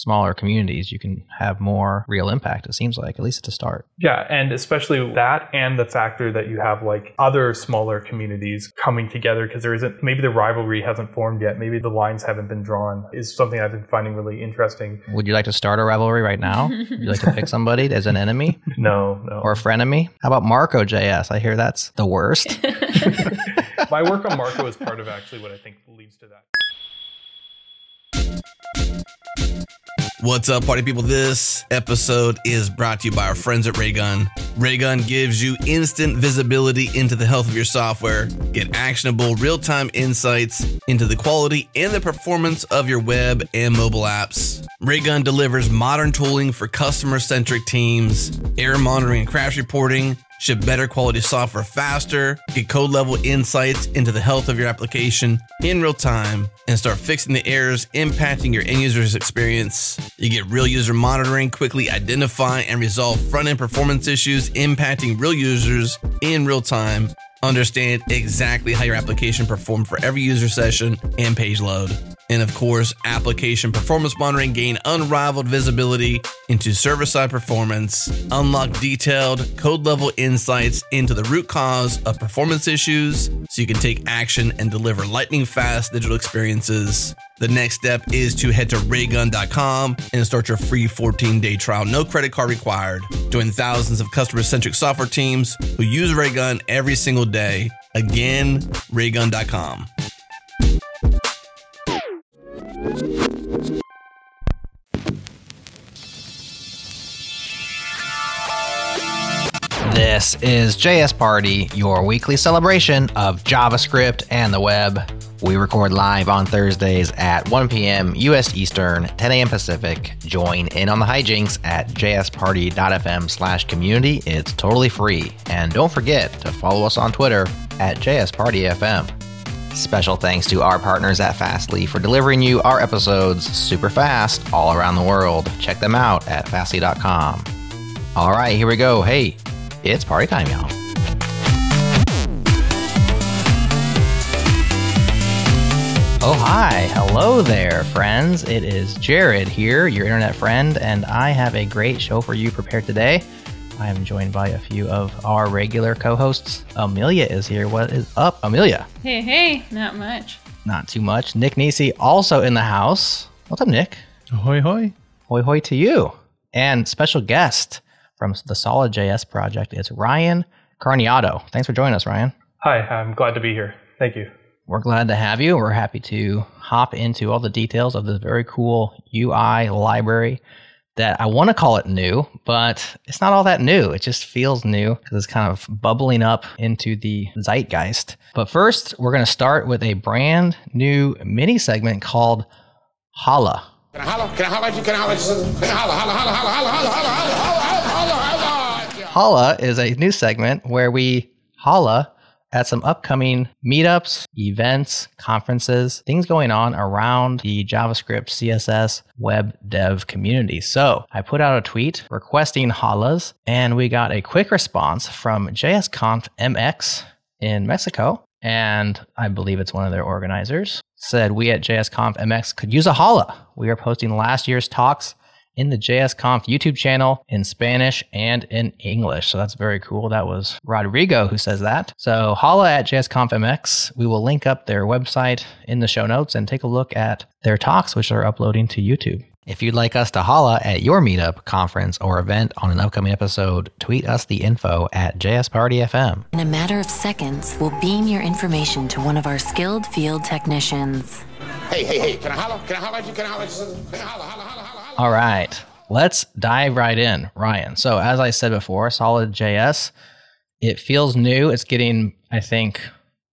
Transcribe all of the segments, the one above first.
smaller communities, you can have more real impact, it seems like, at least to start. Yeah, and especially that and the factor that you have like other smaller communities coming together because there isn't, maybe the rivalry hasn't formed yet, maybe the lines haven't been drawn, is something I've been finding really interesting. Would you like to start a rivalry right now? Would you like to pick somebody as an enemy? No, no. Or a frenemy? How about Marko JS? I hear that's the worst. My work on Marko is part of actually what I think leads to that. What's up, party people? This episode is brought to you by our friends at Raygun. Raygun gives you instant visibility into the health of your software, get actionable real time insights into the quality and the performance of your web and mobile apps. Raygun delivers modern tooling for customer centric teams, error monitoring and crash reporting ship better quality software faster, get code level insights into the health of your application in real time, and start fixing the errors impacting your end user's experience. You get real user monitoring, quickly identify and resolve front end performance issues impacting real users in real time. Understand exactly how your application performed for every user session and page load and of course, application performance monitoring gain unrivaled visibility into server side performance, unlock detailed code level insights into the root cause of performance issues so you can take action and deliver lightning fast digital experiences. The next step is to head to raygun.com and start your free 14 day trial, no credit card required. Join thousands of customer centric software teams who use Raygun every single day. Again, raygun.com. This is JS Party, your weekly celebration of JavaScript and the web. We record live on Thursdays at 1 p.m. US Eastern, 10 a.m. Pacific. Join in on the hijinks at jsparty.fm slash community. It's totally free. And don't forget to follow us on Twitter at jspartyfm. Special thanks to our partners at Fastly for delivering you our episodes super fast all around the world. Check them out at fastly.com. All right, here we go. Hey, it's party time, y'all. Oh, hi. Hello there, friends. It is Jerod here, your internet friend, and I have a great show for you prepared today. I am joined by a few of our regular co hosts. Amelia is here. What is up, Amelia? Hey, hey, not much. Not too much. Nick Nisi also in the house. What's up, Nick? Ahoy, hoy. Hoy, hoy to you. And special guest from the Solid JS project is Ryan Carniato. Thanks for joining us, Ryan. Hi, I'm glad to be here. Thank you. We're glad to have you. We're happy to hop into all the details of this very cool UI library that I want to call it new, but it's not all that new. It just feels new because it's kind of bubbling up into the zeitgeist. But first, we're going to start with a brand new mini segment called Holla. Can I holla? Can I holla? Can I holla? Can I holla? Holla, holla, holla, holla, holla, holla, holla, holla, holla. Holla is a new segment where we holla at some upcoming meetups, events, conferences, things going on around the JavaScript, CSS, web dev community. So I put out a tweet requesting hollas, and we got a quick response from JSConf MX in Mexico. And I believe it's one of their organizers said we at JSConf MX could use a holla. We are posting last year's talks in the JSConf YouTube channel in Spanish and in English. So that's very cool. That was Rodrigo who says that. So holla at JSConfMX. We will link up their website in the show notes and take a look at their talks, which are uploading to YouTube. If you'd like us to holla at your meetup, conference, or event on an upcoming episode, tweet us the info at JSPartyFM. In a matter of seconds, we'll beam your information to one of our skilled field technicians. Hey, hey, hey, can I holla? Can I holla? at you? Can I holla? Can I holla? Holla, holla, holla. All right, let's dive right in, Ryan. So, as I said before, Solid JS, it feels new. It's getting, I think,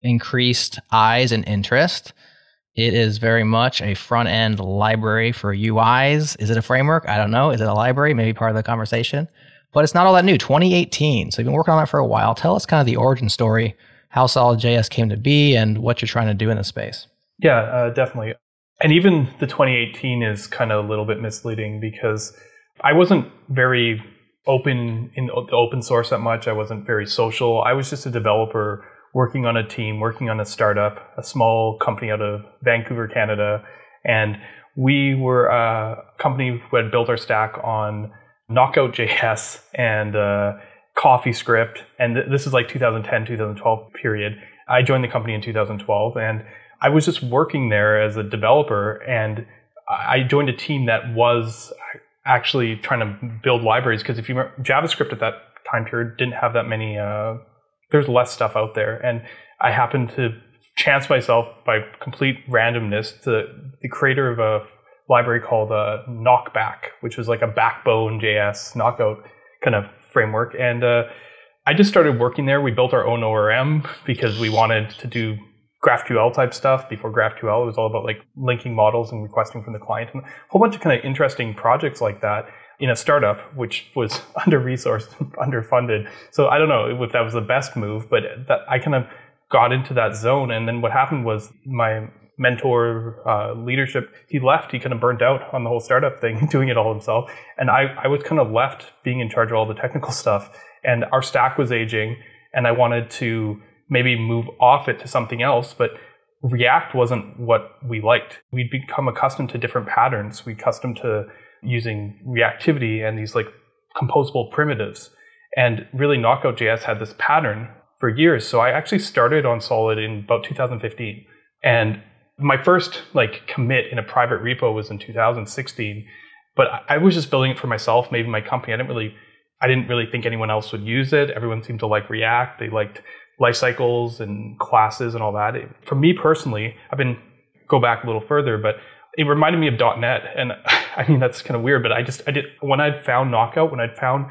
increased eyes and interest. It is very much a front end library for UIs. Is it a framework? I don't know. Is it a library? Maybe part of the conversation. But it's not all that new. 2018. So you've been working on it for a while. Tell us kind of the origin story, how Solid JS came to be, and what you're trying to do in the space. Yeah, uh, definitely. And even the 2018 is kind of a little bit misleading because I wasn't very open in open source that much. I wasn't very social. I was just a developer working on a team, working on a startup, a small company out of Vancouver, Canada. And we were a company who had built our stack on Knockout JS and uh, CoffeeScript. And th- this is like 2010, 2012 period. I joined the company in 2012 and I was just working there as a developer and I joined a team that was actually trying to build libraries because if you remember, JavaScript at that time period didn't have that many, uh, there's less stuff out there. And I happened to chance myself by complete randomness to the creator of a library called uh, Knockback, which was like a backbone JS knockout kind of framework. And uh, I just started working there. We built our own ORM because we wanted to do GraphQL type stuff before GraphQL. It was all about like linking models and requesting from the client and a whole bunch of kind of interesting projects like that in a startup, which was under resourced, underfunded. So I don't know if that was the best move, but that I kind of got into that zone. And then what happened was my mentor uh, leadership, he left. He kind of burnt out on the whole startup thing, doing it all himself. And I, I was kind of left being in charge of all the technical stuff. And our stack was aging, and I wanted to maybe move off it to something else. But React wasn't what we liked. We'd become accustomed to different patterns. We accustomed to using reactivity and these like composable primitives. And really, Knockout.js had this pattern for years. So I actually started on Solid in about 2015. And my first like commit in a private repo was in 2016. But I was just building it for myself, maybe my company. I didn't really I didn't really think anyone else would use it. Everyone seemed to like React. They liked life cycles and classes and all that. For me personally, I've been go back a little further, but it reminded me of .NET. And I mean, that's kind of weird, but I just, I did, when I'd found Knockout, when I'd found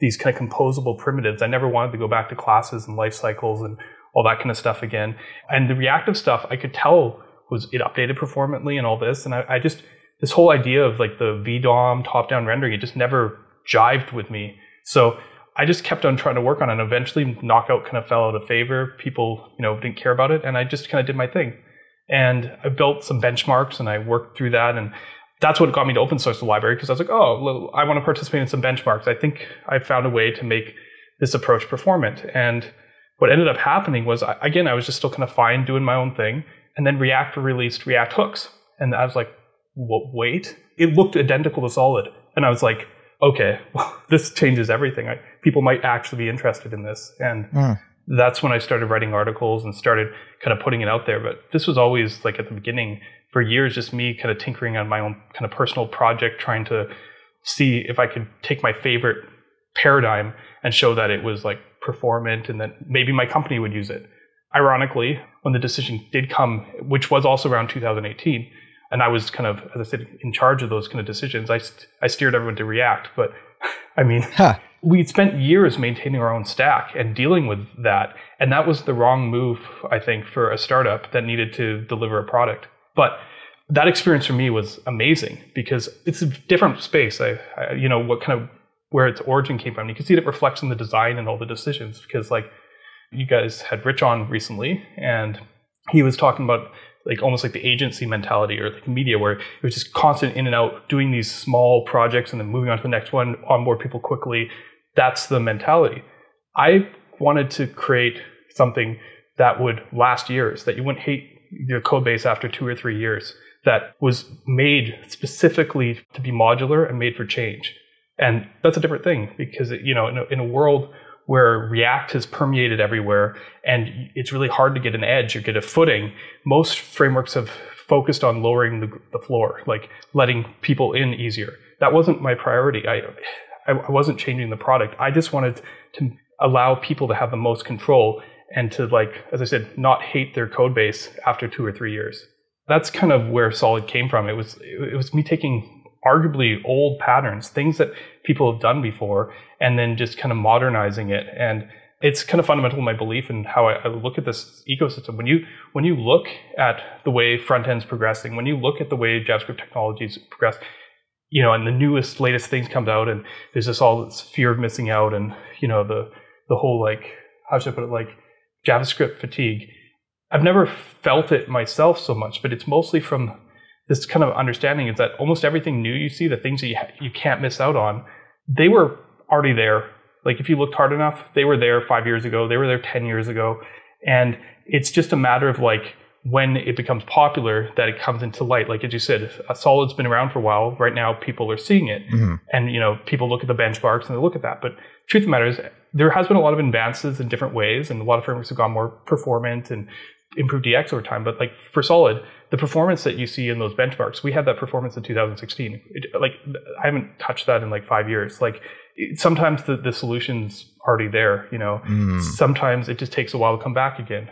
these kind of composable primitives, I never wanted to go back to classes and life cycles and all that kind of stuff again. And the reactive stuff, I could tell was it updated performantly and all this. And I, I just, this whole idea of like the VDOM top down rendering, it just never jived with me. So I just kept on trying to work on it. And eventually, Knockout kind of fell out of favor. People, you know, didn't care about it, and I just kind of did my thing. And I built some benchmarks, and I worked through that, and that's what got me to open source the library because I was like, oh, I want to participate in some benchmarks. I think I found a way to make this approach performant. And what ended up happening was, again, I was just still kind of fine doing my own thing, and then React released React hooks, and I was like, wait, it looked identical to Solid, and I was like okay, well, this changes everything. I, people might actually be interested in this. And mm. that's when I started writing articles and started kind of putting it out there. But this was always like at the beginning for years, just me kind of tinkering on my own kind of personal project, trying to see if I could take my favorite paradigm and show that it was like performant and that maybe my company would use it. Ironically, when the decision did come, which was also around 2018, and I was kind of, as I said, in charge of those kind of decisions. I, I steered everyone to React, but I mean, huh. We'd spent years maintaining our own stack and dealing with that, and that was the wrong move, I think, for a startup that needed to deliver a product. But that experience for me was amazing because it's a different space. I, I you know, what kind of where its origin came from. You can see it reflects in the design and all the decisions because, like, you guys had Rich on recently, and he was talking about like almost like the agency mentality or like media where it was just constant in and out doing these small projects and then moving on to the next one onboard people quickly that's the mentality i wanted to create something that would last years that you wouldn't hate your code base after two or three years that was made specifically to be modular and made for change and that's a different thing because you know in a, in a world where React has permeated everywhere and it's really hard to get an edge or get a footing, most frameworks have focused on lowering the, the floor, like letting people in easier. That wasn't my priority. I, I wasn't changing the product. I just wanted to allow people to have the most control and to like, as I said, not hate their code base after two or three years. That's kind of where Solid came from. It was it was me taking arguably old patterns, things that people have done before, and then just kind of modernizing it. And it's kind of fundamental to my belief and how I, I look at this ecosystem. When you when you look at the way front end's progressing, when you look at the way JavaScript technologies progress, you know, and the newest, latest things comes out, and there's this all this fear of missing out, and you know, the the whole like how should I put it, like JavaScript fatigue. I've never felt it myself so much, but it's mostly from this kind of understanding is that almost everything new you see, the things that you, ha- you can't miss out on, they were already there. Like if you looked hard enough, they were there five years ago, they were there 10 years ago. And it's just a matter of like when it becomes popular that it comes into light. Like as you said, a solid's been around for a while. Right now, people are seeing it, Mm-hmm. and you know, people look at the benchmarks and they look at that. But truth of the matter is, there has been a lot of advances in different ways, and a lot of frameworks have gone more performant and improved DX over time. But like for solid, the performance that you see in those benchmarks, we had that performance in 2016. It, like I haven't touched that in like five years. Like it, sometimes the, the solution's already there. You know, Mm. sometimes it just takes a while to come back again.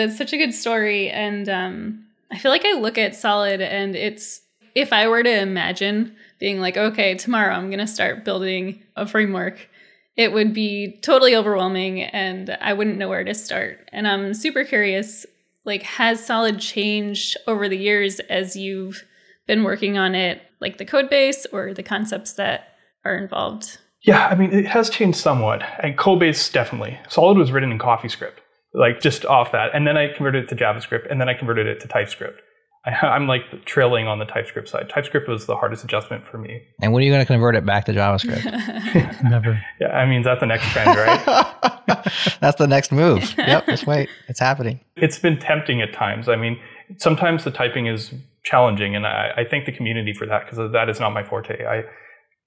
That's such a good story. And um, I feel like I look at Solid and it's, if I were to imagine being like, okay, tomorrow I'm going to start building a framework, it would be totally overwhelming and I wouldn't know where to start. And I'm super curious like, has Solid changed over the years as you've been working on it, like the code base or the concepts that are involved? Yeah, I mean, it has changed somewhat. And Codebase, definitely. Solid was written in CoffeeScript, like just off that. And then I converted it to JavaScript, and then I converted it to TypeScript. I, I'm like trailing on the TypeScript side. TypeScript was the hardest adjustment for me. And when are you going to convert it back to JavaScript? Never. Yeah, I mean, that's the next trend, right? That's the next move. Yep, just wait. It's happening. it's been tempting at times. I mean, sometimes the typing is challenging, and I, I thank the community for that because that is not my forte. I,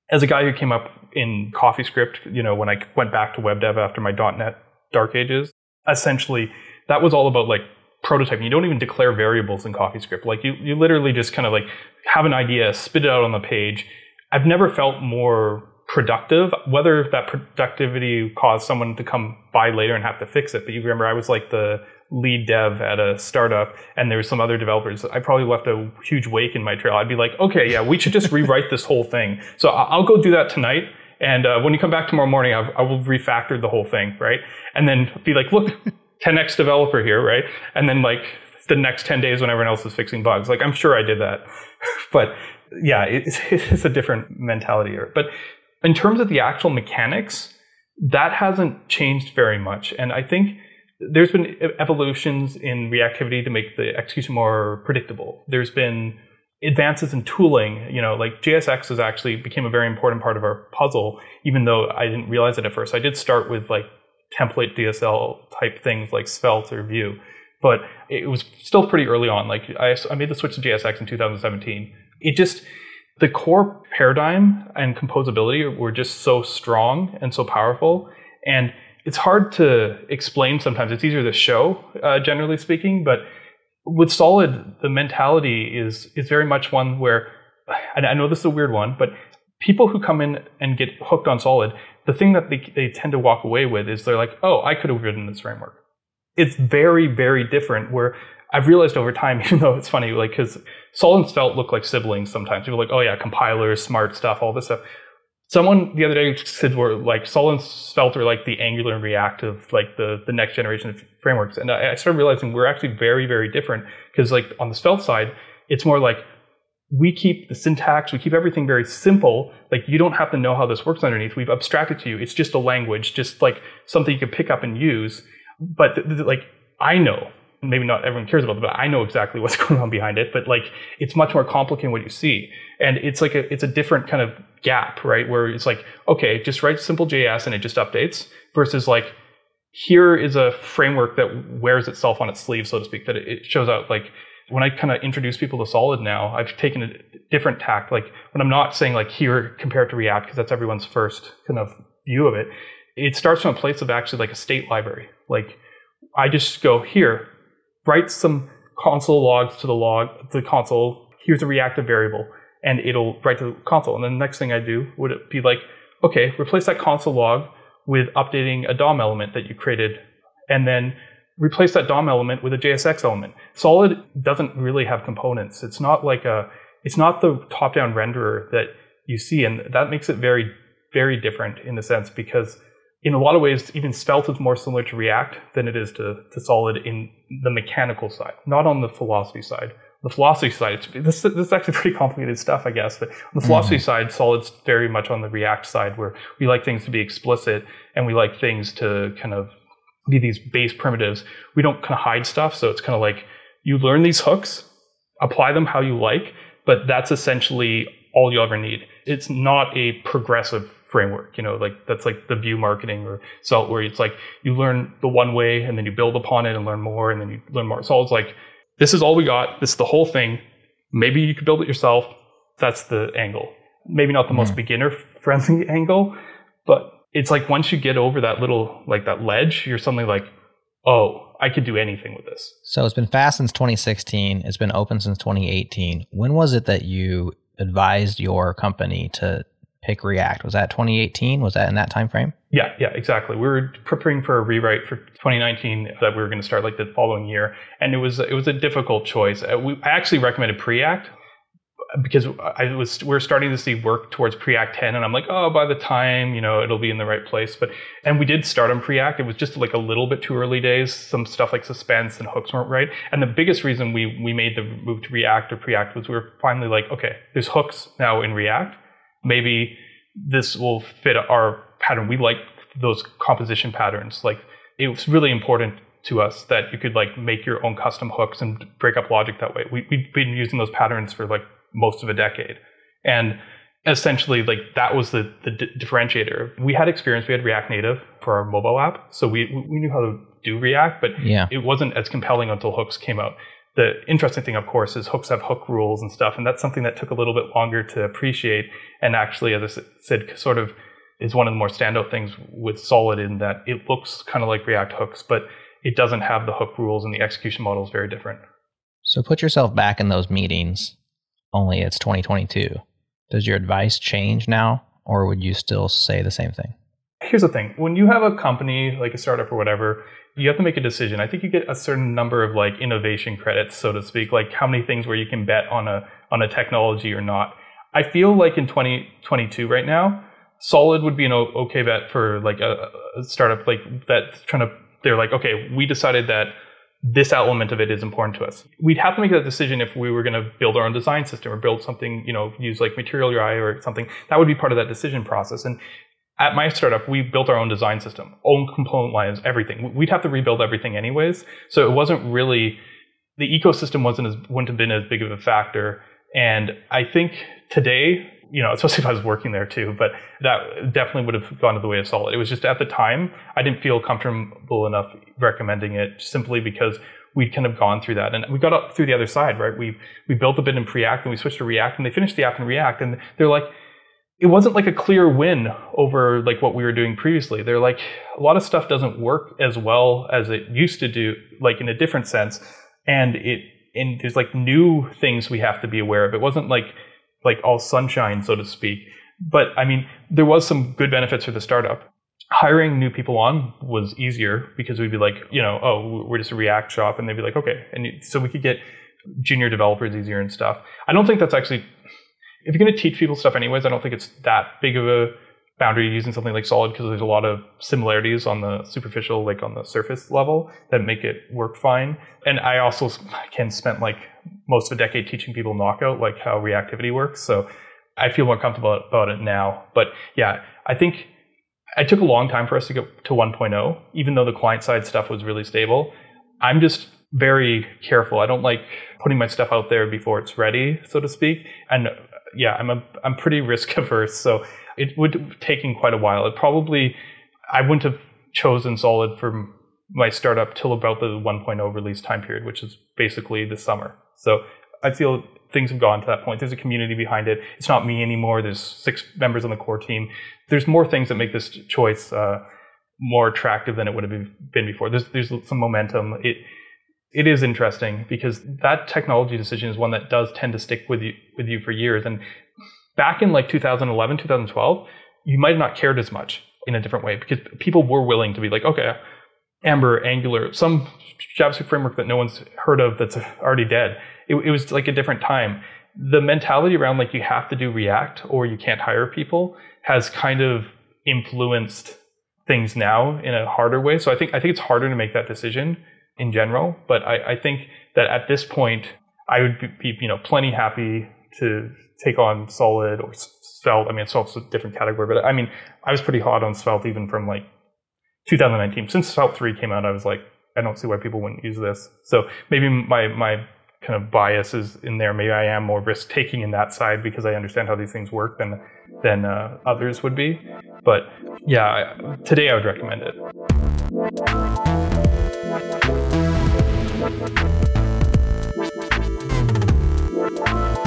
as a guy who came up in CoffeeScript, you know, when I went back to web dev after my .NET dark ages, essentially that was all about like prototyping. You don't even declare variables in CoffeeScript. Like you, you literally just kind of like have an idea, spit it out on the page. I've never felt more productive, whether that productivity caused someone to come by later and have to fix it. But you remember I was like the lead dev at a startup and there was some other developers. I probably left a huge wake in my trail. I'd be like, okay, yeah, we should just rewrite this whole thing. So I'll go do that tonight. And uh, when you come back tomorrow morning, I've, I will refactor the whole thing, right? And then be like, look, 10x developer here, right? And then like the next 10 days when everyone else is fixing bugs. Like I'm sure I did that. but yeah, it's, it's a different mentality here. But in terms of the actual mechanics, that hasn't changed very much. And I think there's been evolutions in reactivity to make the execution more predictable. There's been advances in tooling, you know, like JSX has actually became a very important part of our puzzle, even though I didn't realize it at first. I did start with like template DSL type things like Svelte or Vue, but it was still pretty early on. Like I, I made the switch to JSX in 2017. It just, the core paradigm and composability were just so strong and so powerful. And it's hard to explain sometimes. It's easier to show, uh, generally speaking, but with solid the mentality is is very much one where i know this is a weird one but people who come in and get hooked on solid the thing that they, they tend to walk away with is they're like oh i could have written this framework. It's very very different where i've realized over time even though it's funny like because solid and svelte look like siblings sometimes. People are like oh yeah compilers smart stuff all this stuff someone the other day said we're like svelte are like the angular and React of like the the next generation of frameworks. And i, I started realizing we're actually very very different because like on the svelte side it's more like we keep the syntax we keep everything very simple. Like you don't have to know how this works underneath. We've abstracted to you. It's just a language just like something you can pick up and use. But th- th- like i know maybe not everyone cares about it, but I know exactly what's going on behind it. But like, it's much more complicated than what you see, and it's like a it's a different kind of gap, right? Where it's like, okay, just write simple JS and it just updates, versus like, here is a framework that wears itself on its sleeve, so to speak. That it, shows out like when I kind of introduce people to Solid now, I've taken a different tack. Like when I'm not saying like here compared to React because that's everyone's first kind of view of it. It starts from a place of actually like a state library. Like I just go here, write some console logs to the log, the console. Here's a reactive variable, and it'll write to the console. And then the next thing I do would be like, okay, replace that console log with updating a DOM element that you created, and then replace that DOM element with a JSX element. Solid doesn't really have components. It's not like a, it's not the top-down renderer that you see, and that makes it very, very different in the sense because in a lot of ways, even Svelte is more similar to React than it is to, to Solid in the mechanical side, not on the philosophy side. The philosophy side, this, this is actually pretty complicated stuff, I guess. But on the hmm. philosophy side, Solid's very much on the React side, where we like things to be explicit and we like things to kind of be these base primitives. We don't kind of hide stuff, so it's kind of like you learn these hooks, apply them how you like, but that's essentially all you ever need. It's not a progressive framework, you know, like that's like the Vue marketing or Salt, where it's like you learn the one way and then you build upon it and learn more and then you learn more. So it's like this is all we got. This is the whole thing. Maybe you could build it yourself. That's the angle. Maybe not the most hmm. beginner friendly angle, but it's like once you get over that little like that ledge, you're suddenly like, oh, I could do anything with this. So it's been fast since 2016. It's been open since 2018. When was it that you advised your company to pick React? Was that 2018? Was that in that time frame? Yeah, yeah, exactly. We were preparing for a rewrite for 2019 that we were going to start like the following year, and it was it was a difficult choice. Uh, we, I actually recommended Preact because I was we are starting to see work towards Preact 10, and I'm like, oh, by the time you know it'll be in the right place. But and we did start on Preact. It was just like a little bit too early days. Some stuff like suspense and hooks weren't right. And the biggest reason we we made the move to React or Preact was we were finally like, okay, there's hooks now in React. Maybe this will fit our pattern. We like those composition patterns. Like it was really important to us that you could like make your own custom hooks and break up logic that way. We, we've been using those patterns for like most of a decade. And essentially like that was the, the d- differentiator. We had experience, we had React Native for our mobile app. So we, we knew how to do React, but Yeah. it wasn't as compelling until hooks came out. The interesting thing, of course, is hooks have hook rules and stuff. And that's something that took a little bit longer to appreciate. And actually, as I said, sort of is one of the more standout things with Solid in that it looks kind of like React hooks, but it doesn't have the hook rules and the execution model is very different. So put yourself back in those meetings, only it's 2022. Does your advice change now, or would you still say the same thing? Here's the thing when you have a company, like a startup or whatever, you have to make a decision. I think you get a certain number of like innovation credits, so to speak, like how many things where you can bet on a on a technology or not. I feel like in 2022 right now, Solid would be an okay bet for like a, a startup like that's trying to. They're like, okay, we decided that this element of it is important to us. We'd have to make that decision if we were going to build our own design system or build something, you know, use like Material UI or something. That would be part of that decision process. And at my startup, we built our own design system, own component lines, everything. We'd have to rebuild everything anyways. So it wasn't really the ecosystem wasn't as wouldn't have been as big of a factor. And I think today, you know, especially if I was working there too, but that definitely would have gone to the way of solid. It was just at the time I didn't feel comfortable enough recommending it simply because we'd kind of gone through that and we got up through the other side, right? We we built a bit in Preact and we switched to React and they finished the app in React and they're like it wasn't like a clear win over like what we were doing previously. They're like a lot of stuff doesn't work as well as it used to do, like in a different sense. And it and there's like new things we have to be aware of. It wasn't like like all sunshine, so to speak. But I mean, there was some good benefits for the startup. Hiring new people on was easier because we'd be like, you know, oh, we're just a React shop, and they'd be like, okay, and so we could get junior developers easier and stuff. I don't think that's actually if you're going to teach people stuff anyways, I don't think it's that big of a boundary using something like Solid because there's a lot of similarities on the superficial, like on the surface level that make it work fine. And I also, can spent like most of a decade teaching people Knockout, like how reactivity works. So I feel more comfortable about it now. But yeah, I think it took a long time for us to get to 1.0, even though the client side stuff was really stable. I'm just very careful. I don't like putting my stuff out there before it's ready, so to speak. And yeah, I'm a I'm pretty risk averse, so it would have taken quite a while. It probably I wouldn't have chosen Solid for my startup till about the 1.0 release time period, which is basically the summer. So I feel things have gone to that point. There's a community behind it. It's not me anymore. There's six members on the core team. There's more things that make this choice uh, more attractive than it would have been before. There's there's some momentum. It it is interesting because that technology decision is one that does tend to stick with you with you for years. And back in like 2011, 2012, you might have not cared as much in a different way because people were willing to be like, okay, Ember, Angular, some JavaScript framework that no one's heard of that's already dead. It, it was like a different time. The mentality around like you have to do React or you can't hire people has kind of influenced things now in a harder way. So I think I think it's harder to make that decision in general. But I, I think that at this point, I would be, you know plenty happy to take on Solid or Svelte. I mean, Svelte's a different category, but I mean, I was pretty hot on Svelte even from like 2019. Since Svelte 3 came out, I was like, I don't see why people wouldn't use this. So maybe my my kind of bias is in there. Maybe I am more risk taking in that side because I understand how these things work than than uh, others would be. But yeah, today I would recommend it. Thank you.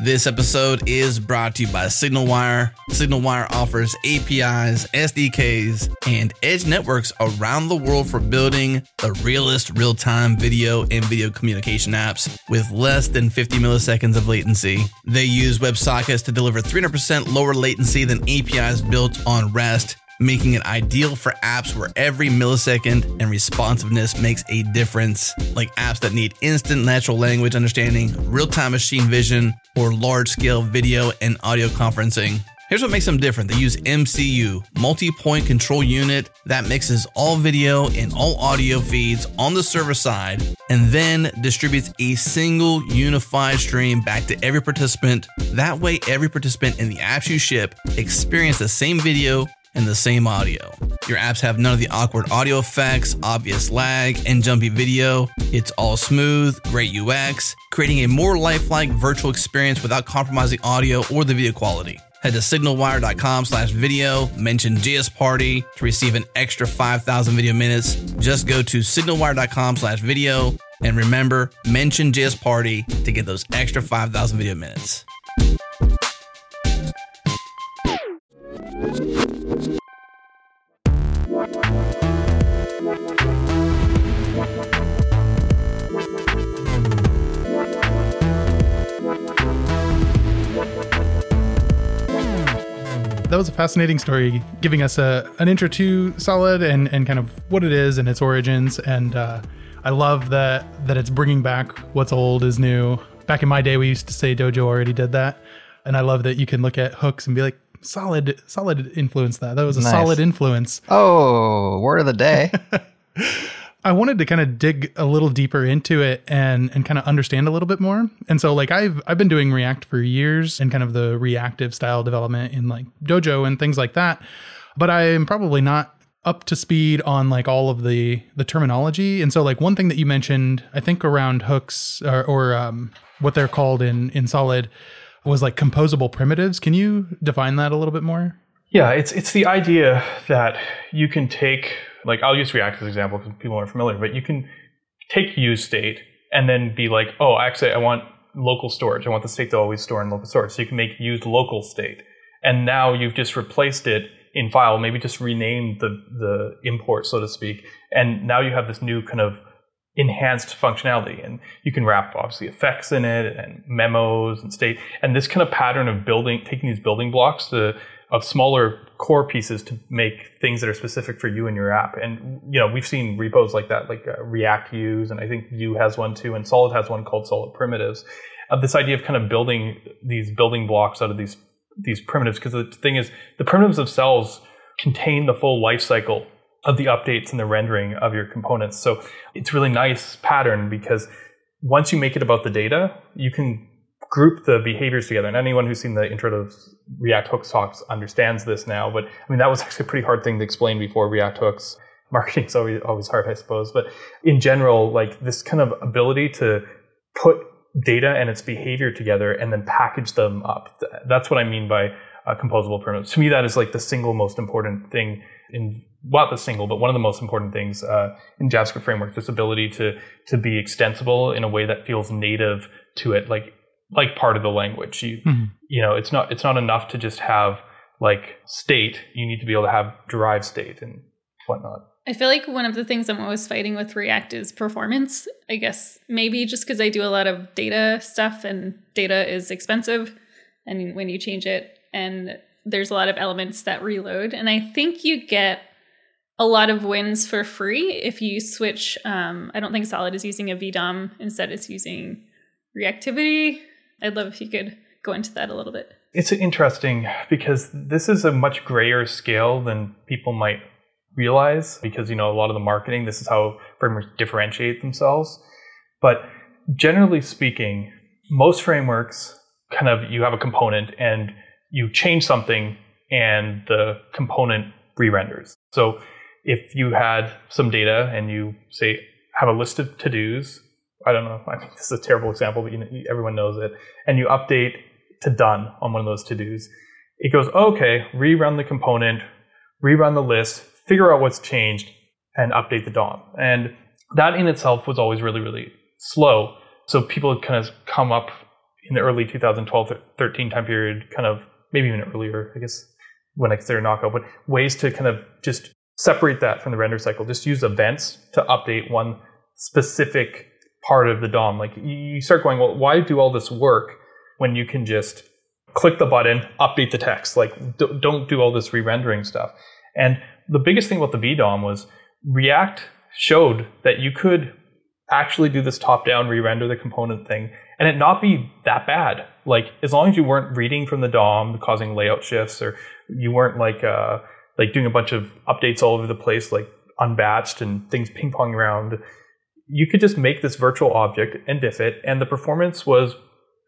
This episode is brought to you by SignalWire. SignalWire offers APIs, SDKs, and edge networks around the world for building the realest real time video and video communication apps with less than 50 milliseconds of latency. They use WebSockets to deliver 300% lower latency than APIs built on REST making it ideal for apps where every millisecond and responsiveness makes a difference, like apps that need instant natural language understanding, real time machine vision, or large scale video and audio conferencing. Here's what makes them different. They use MCU, multi point control unit, that mixes all video and all audio feeds on the server side and then distributes a single unified stream back to every participant. That way, every participant in the apps you ship experience the same video and the same audio. Your apps have none of the awkward audio effects, obvious lag, and jumpy video. It's all smooth, great UX, creating a more lifelike virtual experience without compromising audio or the video quality. Head to signalwire.com slash video, mention JS Party to receive an extra 5,000 video minutes. Just go to signalwire.com slash video and remember, mention JS Party to get those extra 5,000 video minutes. That was a fascinating story, giving us a an intro to Solid and and kind of what it is and its origins. And uh, I love that that it's bringing back what's old is new. Back in my day, we used to say Dojo already did that, and I love that you can look at hooks and be like, solid, solid influence that. That was a Nice. solid influence. Oh, word of the day. I wanted to kind of dig a little deeper into it and and kind of understand a little bit more. And so like I've I've been doing React for years and kind of the reactive style development in like Dojo and things like that. But I am probably not up to speed on like all of the the terminology. And so like one thing that you mentioned, I think around hooks or, or um, what they're called in in Solid was like composable primitives. Can you define that a little bit more? Yeah, it's it's the idea that you can take like I'll use React as an example because people aren't familiar, but you can take use state and then be like, oh, actually, I want local storage. I want the state to always store in local storage. So you can make use local state, and now you've just replaced it in file. Maybe just renamed the the import, so to speak, and now you have this new kind of enhanced functionality and you can wrap obviously effects in it and memos and state and this kind of pattern of building taking these building blocks to of smaller core pieces to make things that are specific for you and your app. And you know we've seen repos like that like uh, react use and i think Vue has one too and solid has one called solid primitives. Uh, this idea of kind of building these building blocks out of these these primitives because the thing is the primitives themselves contain the full life cycle of the updates and the rendering of your components. So it's really nice pattern because once you make it about the data, you can group the behaviors together. And anyone who's seen the intro to React Hooks talks understands this now. But I mean, that was actually a pretty hard thing to explain before React Hooks. Marketing's always always hard, I suppose. But in general, like this kind of ability to put data and its behavior together and then package them up. That's what I mean by uh, composable primitives. To me, that is like the single most important thing in well, not the single, but one of the most important things uh, in JavaScript framework. This ability to to be extensible in a way that feels native to it, like like part of the language. You Mhm. you know, it's not it's not enough to just have like state. You need to be able to have derived state and whatnot. I feel like one of the things I'm always fighting with React is performance. I guess maybe just because I do a lot of data stuff and data is expensive. And when you change it, and there's a lot of elements that reload. And I think you get a lot of wins for free if you switch. Um, I don't think Solid is using a VDOM, instead, it's using reactivity. I'd love if you could go into that a little bit. It's interesting because this is a much grayer scale than people might realize because you know a lot of the marketing this is how frameworks differentiate themselves but generally speaking most frameworks kind of you have a component and you change something and the component re-renders so if you had some data and you say have a list of to-dos i don't know I mean, this is a terrible example but you know, everyone knows it and you update to done on one of those to-dos it goes oh, okay rerun the component rerun the list figure out what's changed and update the DOM. And that in itself was always really, really slow. So people had kind of come up in the early 2012 13 time period, kind of maybe even earlier, I guess, when I consider knockout, but ways to kind of just separate that from the render cycle. Just use events to update one specific part of the DOM. Like you start going, well, why do all this work when you can just click the button, update the text? Like don't do all this re-rendering stuff. And the biggest thing about the VDOM was React showed that you could actually do this top-down re-render the component thing and it not be that bad. Like as long as you weren't reading from the DOM, causing layout shifts, or you weren't like uh, like doing a bunch of updates all over the place, like unbatched and things ping pong around. You could just make this virtual object and diff it, and the performance was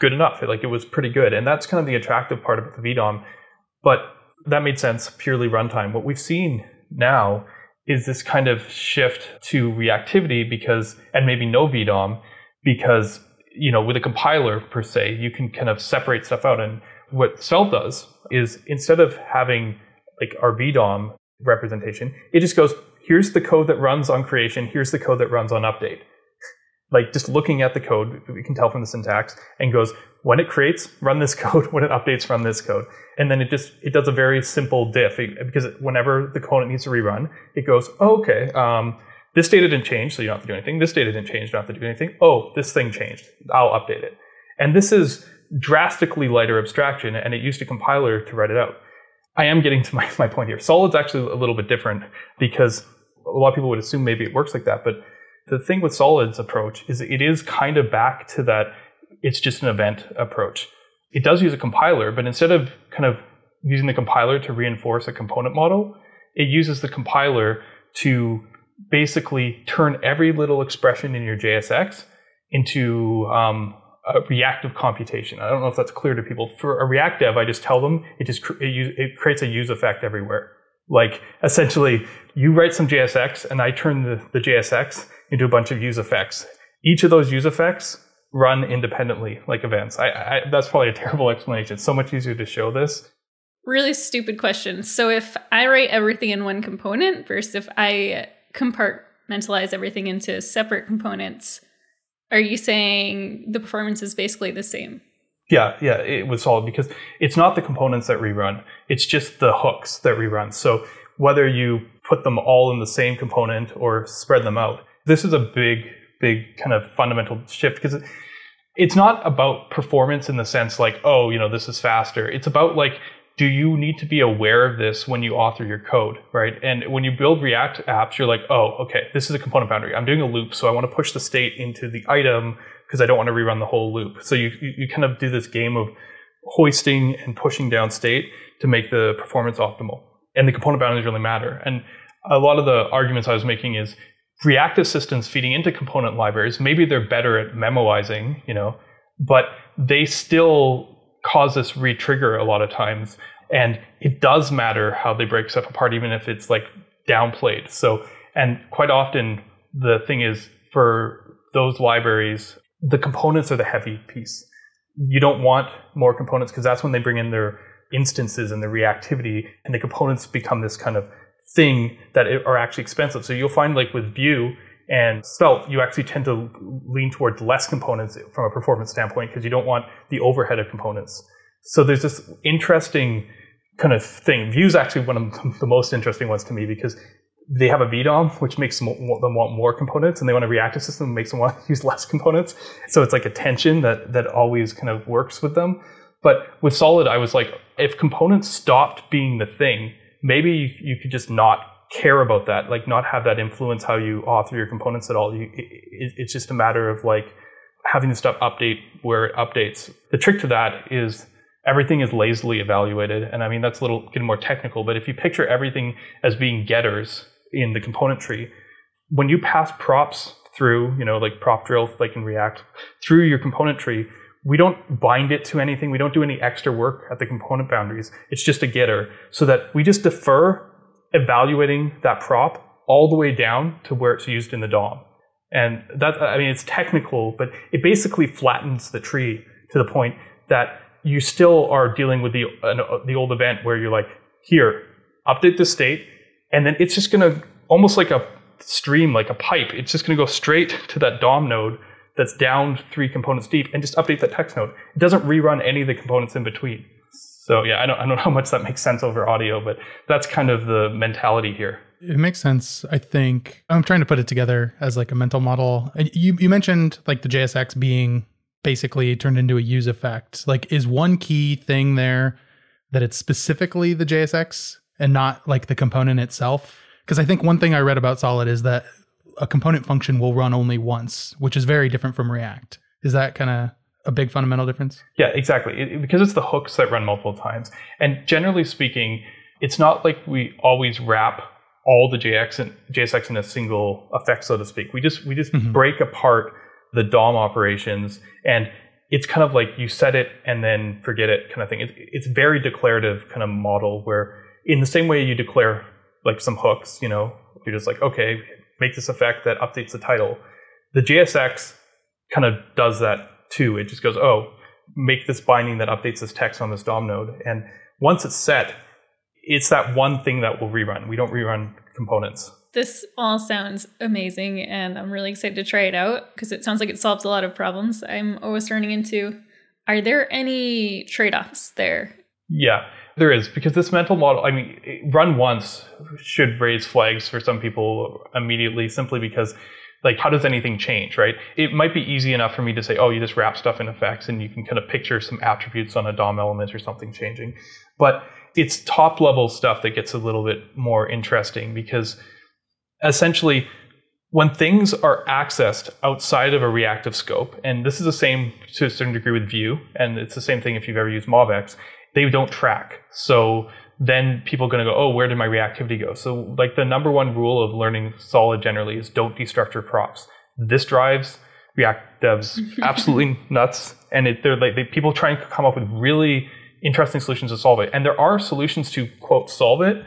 good enough. Like it was pretty good, and that's kind of the attractive part about the VDOM. But that made sense purely runtime. What we've seen now is this kind of shift to reactivity because, and maybe no VDOM, because you know with a compiler per se, you can kind of separate stuff out. And what Svelte does is instead of having like our VDOM representation, it just goes, here's the code that runs on creation, here's the code that runs on update. like just looking at the code, we can tell from the syntax, and goes, when it creates, run this code. When it updates, run this code. And then it just it does a very simple diff because whenever the component needs to rerun, it goes, oh, okay, um, this data didn't change, so you don't have to do anything. This data didn't change, you don't have to do anything. Oh, this thing changed. I'll update it. And this is drastically lighter abstraction, and it used a compiler to write it out. I am getting to my, my point here. Solid's actually a little bit different because a lot of people would assume maybe it works like that. But the thing with Solid's approach is it is kind of back to that it's just an event approach. It does use a compiler, but instead of kind of using the compiler to reinforce a component model, it uses the compiler to basically turn every little expression in your JSX into um, a reactive computation. I don't know if that's clear to people. For a React dev, I just tell them it just it, it creates a use effect everywhere. Like essentially, you write some JSX, and I turn the, the JSX into a bunch of use effects. Each of those use effects run independently, like events. I, I that's probably a terrible explanation. It's so much easier to show this. Really stupid question. So if I write everything in one component versus if I compartmentalize everything into separate components, are you saying the performance is basically the same? Yeah, yeah, it was solid because it's not the components that rerun, it's just the hooks that rerun. So whether you put them all in the same component or spread them out, this is a big, big kind of fundamental shift because it's not about performance in the sense like, oh, you know, this is faster. It's about like do you need to be aware of this when you author your code, right? And when you build React apps, you're like, oh, okay, this is a component boundary. I'm doing a loop, so I want to push the state into the item because I don't want to rerun the whole loop. So you, you, kind of do this game of hoisting and pushing down state to make the performance optimal. And the component boundaries really matter. And a lot of the arguments I was making is reactive systems feeding into component libraries, maybe they're better at memoizing, you know, but they still cause this re-trigger a lot of times. And it does matter how they break stuff apart, even if it's like downplayed. So, and quite often the thing is for those libraries, the components are the heavy piece. You don't want more components because that's when they bring in their instances and the reactivity, and the components become this kind of thing that are actually expensive. So you'll find like with Vue and Svelte, you actually tend to lean towards less components from a performance standpoint because you don't want the overhead of components. So there's this interesting kind of thing. Vue is actually one of the most interesting ones to me because they have a VDOM, which makes them want more components, and they want a reactive system that makes them want to use less components. So it's like a tension that that always kind of works with them. But with Solid, I was like, if components stopped being the thing, maybe you could just not care about that, like not have that influence how you author your components at all. You, it, it's just a matter of like having the stuff update where it updates. The trick to that is everything is lazily evaluated. And I mean, that's a little getting more technical, but if you picture everything as being getters in the component tree, when you pass props through, you know, like prop drill, like in React, through your component tree, we don't bind it to anything. We don't do any extra work at the component boundaries. It's just a getter so that we just defer evaluating that prop all the way down to where it's used in the DOM. And that, I mean, it's technical, but it basically flattens the tree to the point that you still are dealing with the the old event where you're like, here, update the state, and then it's just going to almost like a stream like a pipe. It's just going to go straight to that DOM node that's down three components deep and just update that text node. It doesn't rerun any of the components in between. So yeah, I don't, I don't know how much that makes sense over audio, but that's kind of the mentality here. It makes sense. I think I'm trying to put it together as like a mental model. And you, you mentioned like the JSX being basically turned into a use effect. Like, is one key thing there that it's specifically the JSX and not like the component itself? Because I think one thing I read about Solid is that a component function will run only once, which is very different from React. Is that kind of a big fundamental difference? Yeah, exactly. It, because it's the hooks that run multiple times. And generally speaking, it's not like we always wrap all the JX and JSX in a single effect, so to speak. We just we just mm-hmm. break apart the DOM operations and it's kind of like you set it and then forget it kind of thing. It's, it's very declarative kind of model where in the same way you declare like some hooks, you know, you're just like, okay, make this effect that updates the title. The JSX kind of does that too. It just goes, oh, make this binding that updates this text on this DOM node. And once it's set, it's that one thing that will rerun. We don't rerun components. This all sounds amazing, and I'm really excited to try it out because it sounds like it solves a lot of problems I'm always running into. Are there any trade offs there? Yeah, there is because this mental model, I mean, run once should raise flags for some people immediately simply because like how does anything change right it might be easy enough for me to say oh you just wrap stuff in effects and you can kind of picture some attributes on a dom element or something changing but it's top level stuff that gets a little bit more interesting because essentially when things are accessed outside of a reactive scope, and this is the same to a certain degree with Vue, and it's the same thing if you've ever used MobX, they don't track. So then people are going to go, oh, where did my reactivity go? So like the number one rule of learning solid generally is don't destructure props. This drives React devs absolutely nuts, and it, they're like they, people try and come up with really interesting solutions to solve it. And there are solutions to quote solve it,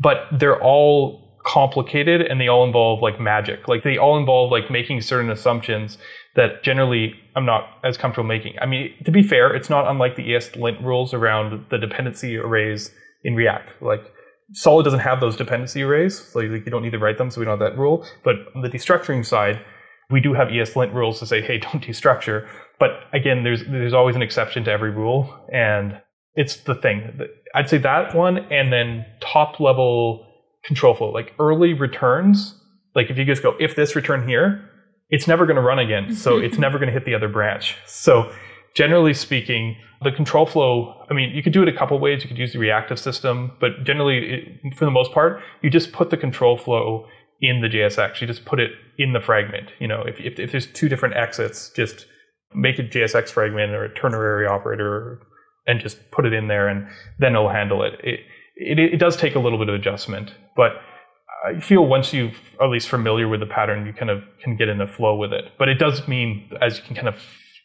but they're all complicated and they all involve like magic. Like they all involve like making certain assumptions that generally I'm not as comfortable making. I mean, to be fair, it's not unlike the ESLint rules around the dependency arrays in React. Like Solid doesn't have those dependency arrays, so like you don't need to write them, so we don't have that rule. But on the destructuring side, we do have ESLint rules to say, hey, don't destructure. But again, there's there's always an exception to every rule, and it's the thing. I'd say that one, and then top level control flow, like early returns. Like if you just go, if this return here, it's never going to run again. So it's never going to hit the other branch. So generally speaking, the control flow, I mean, you could do it a couple ways. You could use the reactive system, but generally, it, for the most part, you just put the control flow in the JSX. You just put it in the fragment. You know, if, if, if there's two different exits, just make a JSX fragment or a ternary operator and just put it in there and then it'll handle it. it it, it does take a little bit of adjustment, but I feel once you're at least familiar with the pattern, you kind of can get in the flow with it. But it does mean, as you can kind of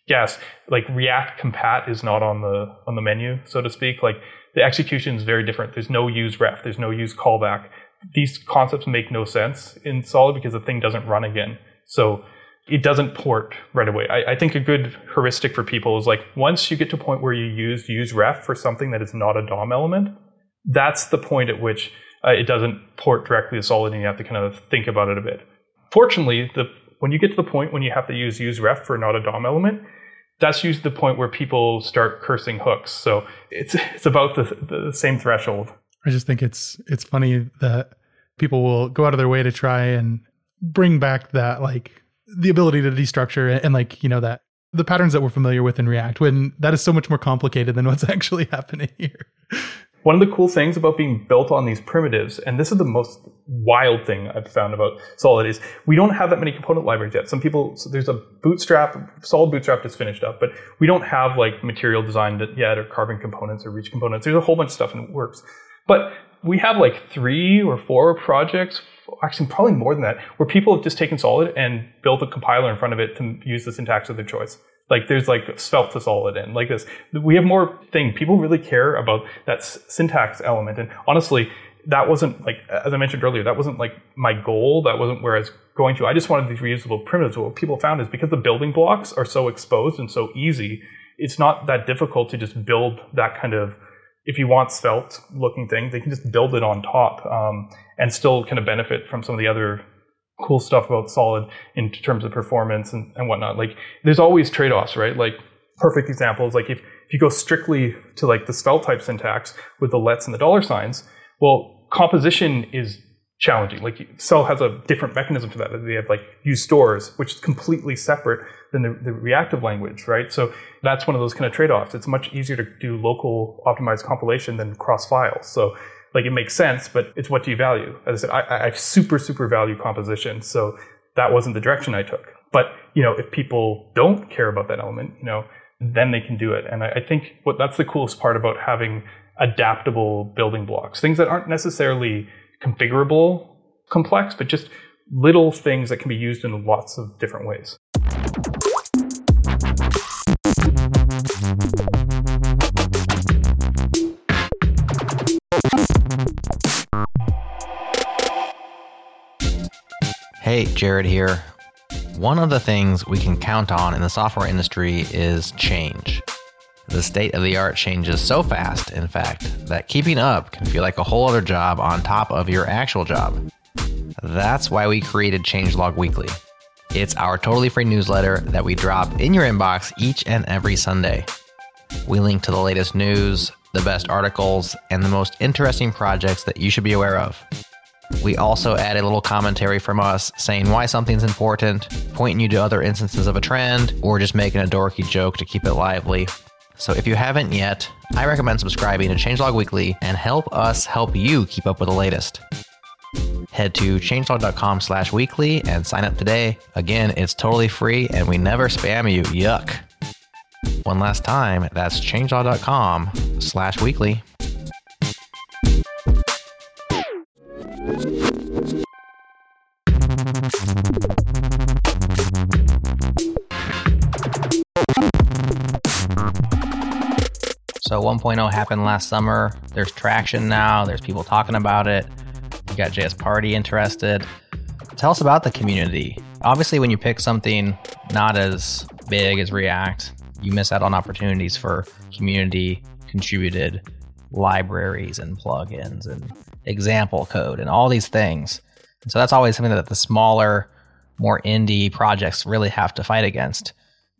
guess, like React compat is not on the on the menu, so to speak. Like the execution is very different. There's no use ref. There's no use callback. These concepts make no sense in Solid because the thing doesn't run again. So it doesn't port right away. I, I, think a good heuristic for people is like once you get to a point where you use use ref for something that is not a DOM element, that's the point at which uh, it doesn't port directly to solid and you have to kind of think about it a bit. Fortunately, the when you get to the point when you have to use use ref for not a DOM element, that's usually the point where people start cursing hooks. So it's it's about the, the same threshold. I just think it's it's funny that people will go out of their way to try and bring back that like the ability to destructure and, and like you know that the patterns that we're familiar with in React when that is so much more complicated than what's actually happening here. One of the cool things about being built on these primitives, and this is the most wild thing I've found about Solid, is we don't have that many component libraries yet. Some people, so there's a Bootstrap, Solid Bootstrap just finished up, but we don't have like material designed yet or carbon components or reach components. There's a whole bunch of stuff and it works. But we have like three or four projects, actually probably more than that, where people have just taken Solid and built a compiler in front of it to use the syntax of their choice. Like there's like svelte to solid in like this. We have more thing. People really care about that s- syntax element. And honestly, that wasn't like as I mentioned earlier, that wasn't like my goal. That wasn't where I was going to. I just wanted these reusable primitives. What people found is because the building blocks are so exposed and so easy, it's not that difficult to just build that kind of if you want svelte looking thing, they can just build it on top um, and still kind of benefit from some of the other cool stuff about solid in terms of performance and, and whatnot. Like there's always trade-offs, right? Like perfect examples, like if, if you go strictly to like the svelte type syntax with the lets and the dollar signs, well, composition is challenging. Like Svelte has a different mechanism for that. They have like use stores, which is completely separate than the, the reactive language, right? So that's one of those kind of trade-offs. It's much easier to do local optimized compilation than cross files. So like it makes sense, but it's what do you value? As I said, I, I super, super value composition. So that wasn't the direction I took. But, you know, if people don't care about that element, you know, then they can do it. And I, I think what that's the coolest part about having adaptable building blocks, things that aren't necessarily configurable complex, but just little things that can be used in lots of different ways. Hey, Jerod here. One of the things we can count on in the software industry is change. The state of the art changes so fast, in fact, that keeping up can feel like a whole other job on top of your actual job. That's why we created Changelog Weekly. It's our totally free newsletter that we drop in your inbox each and every Sunday. We link to the latest news, the best articles, and the most interesting projects that you should be aware of. We also add a little commentary from us saying why something's important, pointing you to other instances of a trend, or just making a dorky joke to keep it lively. So if you haven't yet, I recommend subscribing to Changelog Weekly and help us help you keep up with the latest. Head to changelog.com slash weekly and sign up today. Again, it's totally free and we never spam you. Yuck. One last time, that's changelog.com slash weekly. So 1.0 happened last summer. There's traction now. There's people talking about it. You got JS Party interested. Tell us about the community. Obviously, when you pick something not as big as React, you miss out on opportunities for community contributed libraries and plugins and example code and all these things. So that's always something that the smaller, more indie projects really have to fight against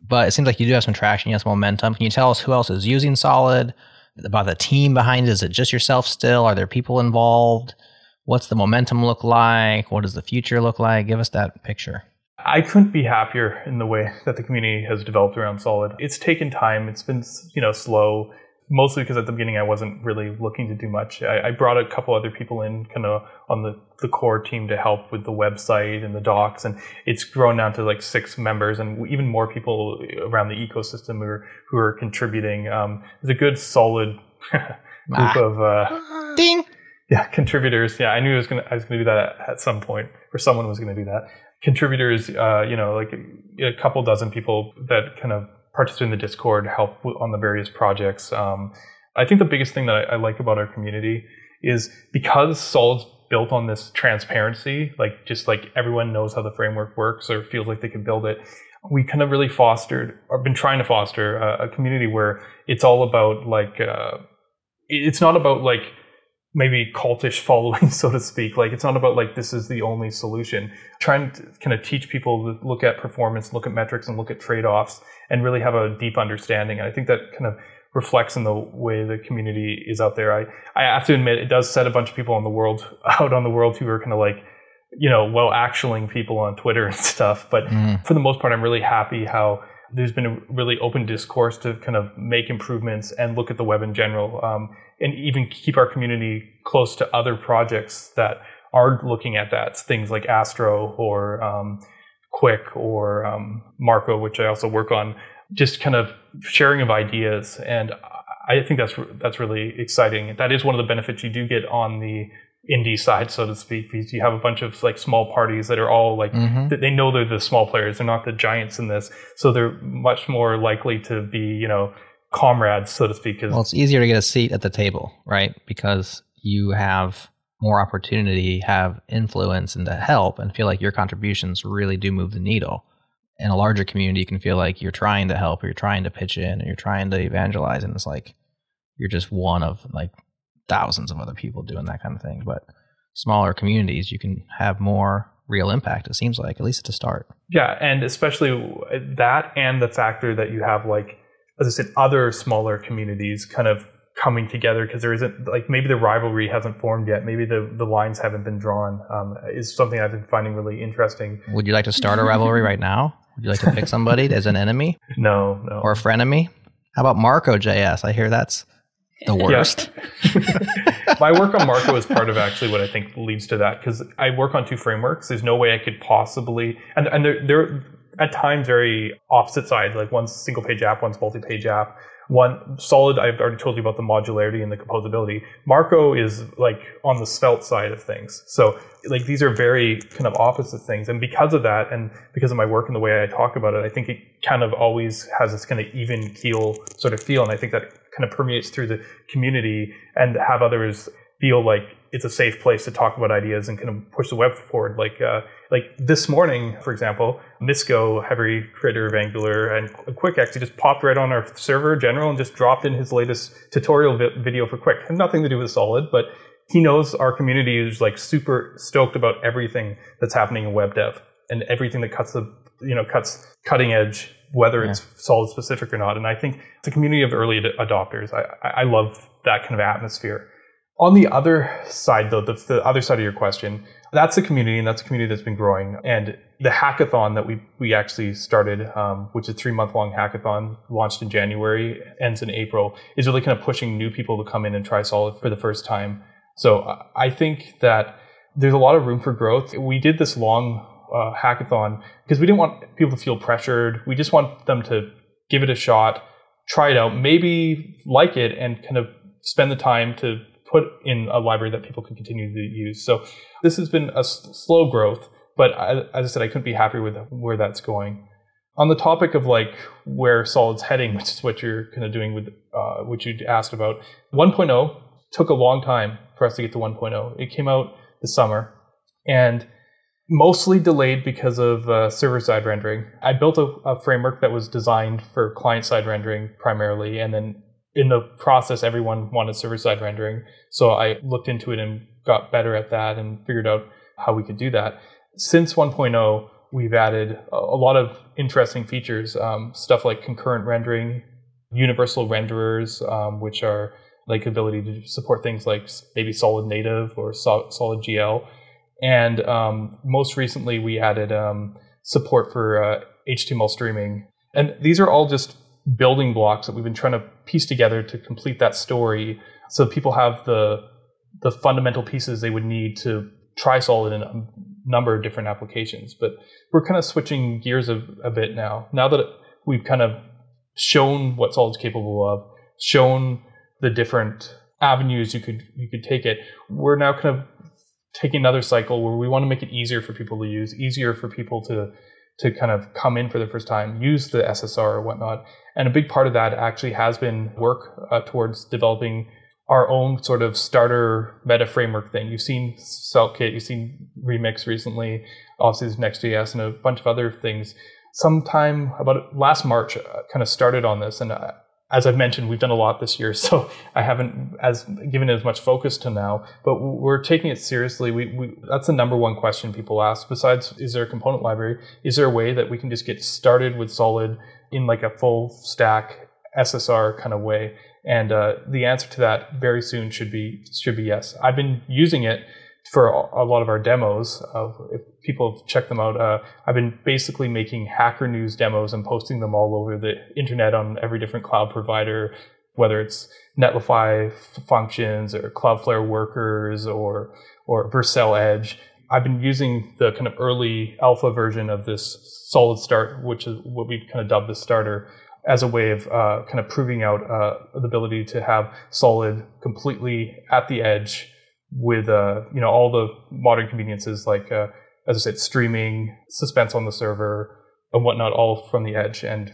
but it seems like you do have some traction, you have some momentum. Can you tell us who else is using Solid? About the team behind it? Is it just yourself still? Are there people involved? What's the momentum look like? What does the future look like? Give us that picture. I couldn't be happier in the way that the community has developed around Solid. It's taken time. It's been, you know, slow mostly because at the beginning I wasn't really looking to do much. I, I brought a couple other people in kind of on the, the core team to help with the website and the docs, and it's grown down to like six members and even more people around the ecosystem who are, who are contributing. Um, it's a good solid group ah. of uh, ding. Yeah, contributors. Yeah, I knew I was gonna I was gonna do that at, at some point, or someone was gonna do that. Contributors, uh, you know, like a, a couple dozen people that kind of participate in the Discord, help on the various projects. Um, I think the biggest thing that I, I, like about our community is because Solid's built on this transparency, like just like everyone knows how the framework works or feels like they can build it. We kind of really fostered or been trying to foster a, a community where it's all about like, uh, it's not about like maybe cultish following, so to speak. Like it's not about like this is the only solution. Trying to kind of teach people to look at performance, look at metrics, and look at trade offs, and really have a deep understanding. And I think that kind of reflects in the way the community is out there. I I have to admit it does set a bunch of people on the world out on the world who are kind of like you know well actualing people on Twitter and stuff. But mm. for the most part, I'm really happy how there's been a really open discourse to kind of make improvements and look at the web in general. Um, and even keep our community close to other projects that are looking at that things like Astro or um, Qwik or um, Marko, which I also work on. Just kind of sharing of ideas, and I think that's that's really exciting. That is one of the benefits you do get on the indie side, so to speak, because you have a bunch of like small parties that are all like mm-hmm. they know they're the small players, they're not the giants in this, so they're much more likely to be you know comrades, so to speak. Well, it's easier to get a seat at the table, right? Because you have more opportunity, have influence, and to help, and feel like your contributions really do move the needle. In a larger community, you can feel like you're trying to help, or you're trying to pitch in, or you're trying to evangelize, and it's like you're just one of like thousands of other people doing that kind of thing. But smaller communities, you can have more real impact. It seems like, at least at the start. Yeah, and especially that, and the factor that you have like, as I said, other smaller communities kind of coming together because there isn't like maybe the rivalry hasn't formed yet maybe the the lines haven't been drawn um, is something i've been finding really interesting would you like to start a rivalry right now would you like to pick somebody as an enemy no no or a frenemy how about Marko JS i hear that's the worst my work on Marko is part of actually what i think leads to that because i work on two frameworks there's no way i could possibly and, and they're, they're at times very opposite sides like one's single page app one's multi-page app one solid, I've already told you about the modularity and the composability. Marko is like on the svelte side of things. So like these are very kind of opposite things. And because of that, and because of my work and the way I talk about it, I think it kind of always has this kind of even keel sort of feel. And I think that kind of permeates through the community and have others feel like it's a safe place to talk about ideas and kind of push the web forward. Like uh, like this morning, for example, Miško Hevery creator of Angular and Qwik actually just popped right on our server general and just dropped in his latest tutorial vi- video for Qwik. Had nothing to do with Solid, but he knows our community is like super stoked about everything that's happening in web dev and everything that cuts the you know cuts cutting edge whether yeah. it's solid specific or not and i think it's a community of early ad- adopters I, I love that kind of atmosphere on the other side, though, the, the, other side of your question, that's a community, and that's a community that's been growing. And the hackathon that we we actually started, um, which is a three month long hackathon, launched in January, ends in April, is really kind of pushing new people to come in and try Solid for the first time. So I think that there's a lot of room for growth. We did this long uh, hackathon because we didn't want people to feel pressured. We just want them to give it a shot, try it out, maybe like it, and kind of spend the time to put in a library that people can continue to use. So this has been a s- slow growth, but I, as I said, I couldn't be happier with where that's going. On the topic of like where Solid's heading, which is what you're kind of doing with uh, what you asked about, 1.0 took a long time for us to get to 1.0. It came out this summer and mostly delayed because of uh, server side rendering. I built a, a framework that was designed for client side rendering primarily, and then in the process, everyone wanted server side rendering. So I looked into it and got better at that and figured out how we could do that. Since 1.0, we've added a lot of interesting features, um, stuff like concurrent rendering, universal renderers, um, which are like ability to support things like maybe solid native or solid GL. And um, most recently, we added um, support for uh, HTML streaming. And these are all just building blocks that we've been trying to piece together to complete that story so people have the the fundamental pieces they would need to try solid in a number of different applications but we're kind of switching gears a, a bit now now that we've kind of shown what solid's capable of shown the different avenues you could you could take it we're now kind of taking another cycle where we want to make it easier for people to use easier for people to to kind of come in for the first time, use the SSR or whatnot. And a big part of that actually has been work uh, towards developing our own sort of starter meta framework thing. You've seen SvelteKit, you've seen Remix recently, obviously there's Next.js and a bunch of other things. Sometime about last March, uh, kind of started on this, and uh, as I've mentioned, we've done a lot this year, so I haven't as given it as much focus to now. But we're taking it seriously. We, we, that's the number one question people ask. Besides, is there a component library? Is there a way that we can just get started with Solid in like a full stack SSR kind of way? And uh, the answer to that very soon should be should be yes. I've been using it for a lot of our demos. Uh, if people check them out, uh, I've been basically making Hacker News demos and posting them all over the internet on every different cloud provider, whether it's Netlify functions or Cloudflare workers or or Vercel Edge. I've been using the kind of early alpha version of this solid start, which is what we've kind of dubbed the starter, as a way of uh, kind of proving out uh, the ability to have solid completely at the edge with uh, you know all the modern conveniences like uh, as I said, streaming, suspense on the server, and whatnot, all from the edge. And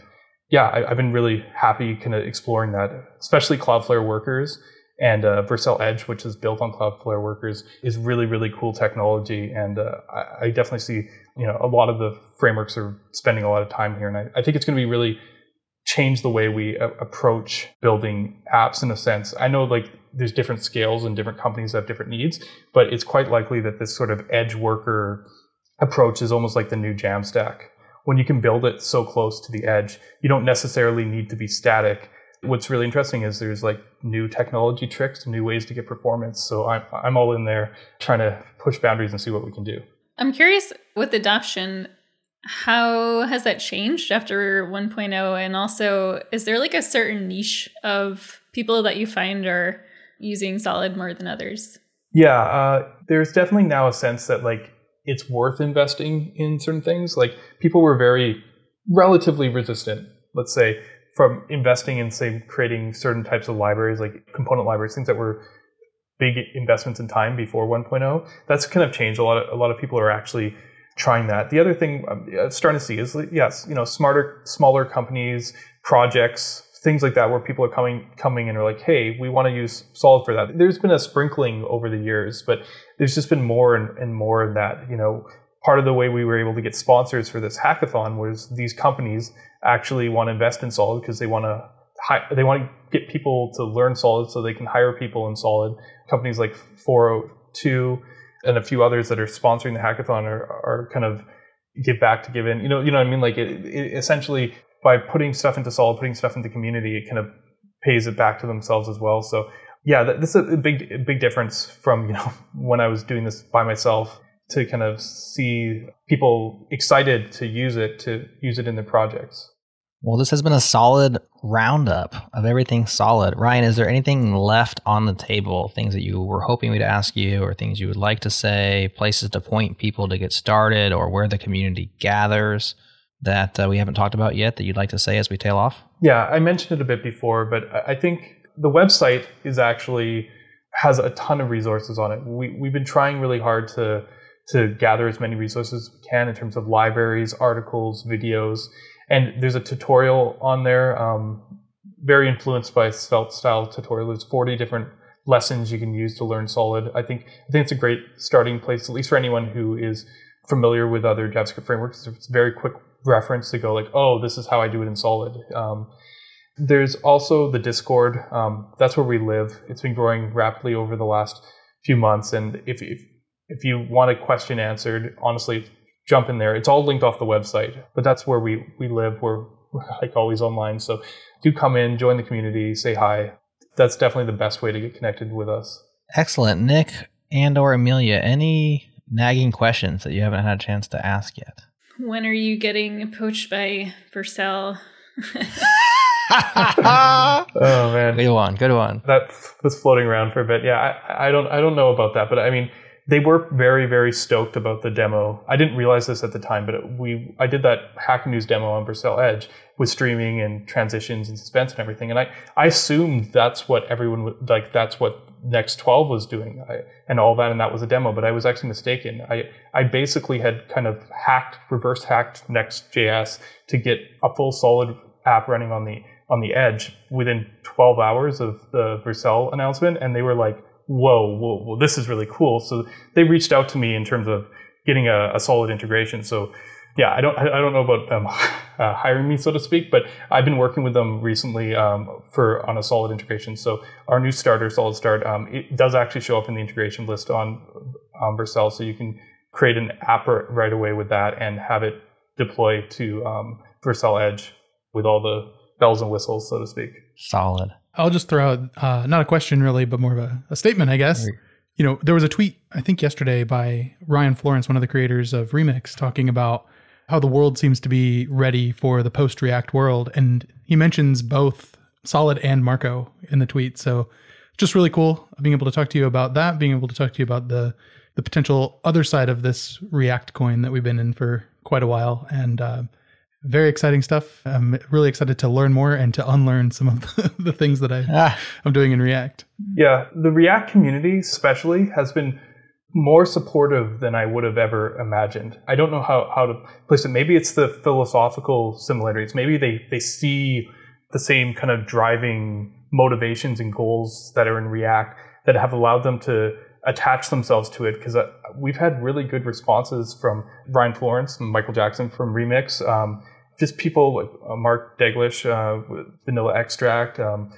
yeah, I, have been really happy kind of exploring that, especially Cloudflare Workers and uh, Vercel Edge, which is built on Cloudflare Workers, is really really cool technology. And uh, I, I, definitely see you know a lot of the frameworks are spending a lot of time here, and I, I think it's going to be really change the way we a- approach building apps in a sense. I know like there's different scales and different companies have different needs, but it's quite likely that this sort of edge worker approach is almost like the new Jamstack. When you can build it so close to the edge, you don't necessarily need to be static. What's really interesting is there's like new technology tricks, new ways to get performance. So I'm, I'm all in there trying to push boundaries and see what we can do. I'm curious with adoption, how has that changed after 1.0? And also, is there like a certain niche of people that you find are using Solid more than others? Yeah, uh, there's definitely now a sense that like it's worth investing in certain things. Like people were very relatively resistant, let's say, from investing in say creating certain types of libraries, like component libraries, things that were big investments in time before 1.0. That's kind of changed. A lot of a lot of people are actually trying that. The other thing um, I'm starting to see is yes, you know, smarter, smaller companies, projects, things like that, where people are coming coming and are like, hey, we want to use Solid for that. There's been a sprinkling over the years, but there's just been more and, and more of that. You know, part of the way we were able to get sponsors for this hackathon was these companies actually want to invest in Solid because they want to they want to get people to learn Solid so they can hire people in Solid. Companies like 402 and a few others that are sponsoring the hackathon are, are kind of give back to give in. You know, you know what I mean? Like it, it essentially by putting stuff into Solid, putting stuff into community, it kind of pays it back to themselves as well. So yeah, this is a big a big difference from you know when I was doing this by myself to kind of see people excited to use it to use it in their projects. Well, this has been a solid roundup of everything solid. Ryan, is there anything left on the table? Things that you were hoping we'd ask you, or things you would like to say, places to point people to get started, or where the community gathers that uh, we haven't talked about yet that you'd like to say as we tail off? Yeah, I mentioned it a bit before, but I think the website is actually has a ton of resources on it. We, we've been trying really hard to to gather as many resources as we can in terms of libraries, articles, videos and there's a tutorial on there, um, very influenced by Svelte style tutorial. There's 40 different lessons you can use to learn Solid. I think I think it's a great starting place, at least for anyone who is familiar with other JavaScript frameworks. It's a very quick reference to go like, oh, this is how I do it in Solid. Um, there's also the Discord. Um, that's where we live. It's been growing rapidly over the last few months, and if if, if you want a question answered, honestly, jump in there. It's all linked off the website, but that's where we, we live. We're, we're like always online. So do come in, join the community, say hi. That's definitely the best way to get connected with us. Excellent. Nick and or Amelia, any nagging questions that you haven't had a chance to ask yet? When are you getting poached by Vercel? oh man, good one, good one. That was floating around for a bit. Yeah, I, I don't, I don't know about that, but I mean, they were very very stoked about the demo. I didn't realize this at the time, but we I did that Hack News demo on Vercel Edge with streaming and transitions and suspense and everything, and I I assumed that's what everyone would like. That's what Next 12 was doing I, and all that, and that was a demo. But I was actually mistaken. I I basically had kind of hacked, reverse hacked Next JS to get a full solid app running on the on the edge within 12 hours of the Vercel announcement, and they were like whoa, whoa, whoa, this is really cool. So they reached out to me in terms of getting a, a solid integration. So yeah, I don't, I don't know about them uh, hiring me, so to speak, but I've been working with them recently um, for on a solid integration. So our new starter, Solid Start, um, it does actually show up in the integration list on um, Vercel, so you can create an app right away with that and have it deploy to um, Vercel Edge with all the bells and whistles, so to speak. Solid. I'll just throw out uh, not a question really, but more of a, a statement, I guess. Right. You know, there was a tweet I think yesterday by Ryan Florence, one of the creators of Remix, talking about how the world seems to be ready for the post React world, and he mentions both Solid and Marko in the tweet. So, just really cool being able to talk to you about that, being able to talk to you about the the potential other side of this React coin that we've been in for quite a while, and uh, very exciting stuff. I'm really excited to learn more and to unlearn some of the, the things that I, ah. I'm doing in React. Yeah, the React community, especially, has been more supportive than I would have ever imagined. I don't know how, how to place it. Maybe it's the philosophical similarities. Maybe they, they see the same kind of driving motivations and goals that are in React that have allowed them to attach themselves to it because uh, we've had really good responses from Ryan Florence and Michael Jackson from Remix. Um, just people like uh, Mark Dalgleish uh, Vanilla Extract, um,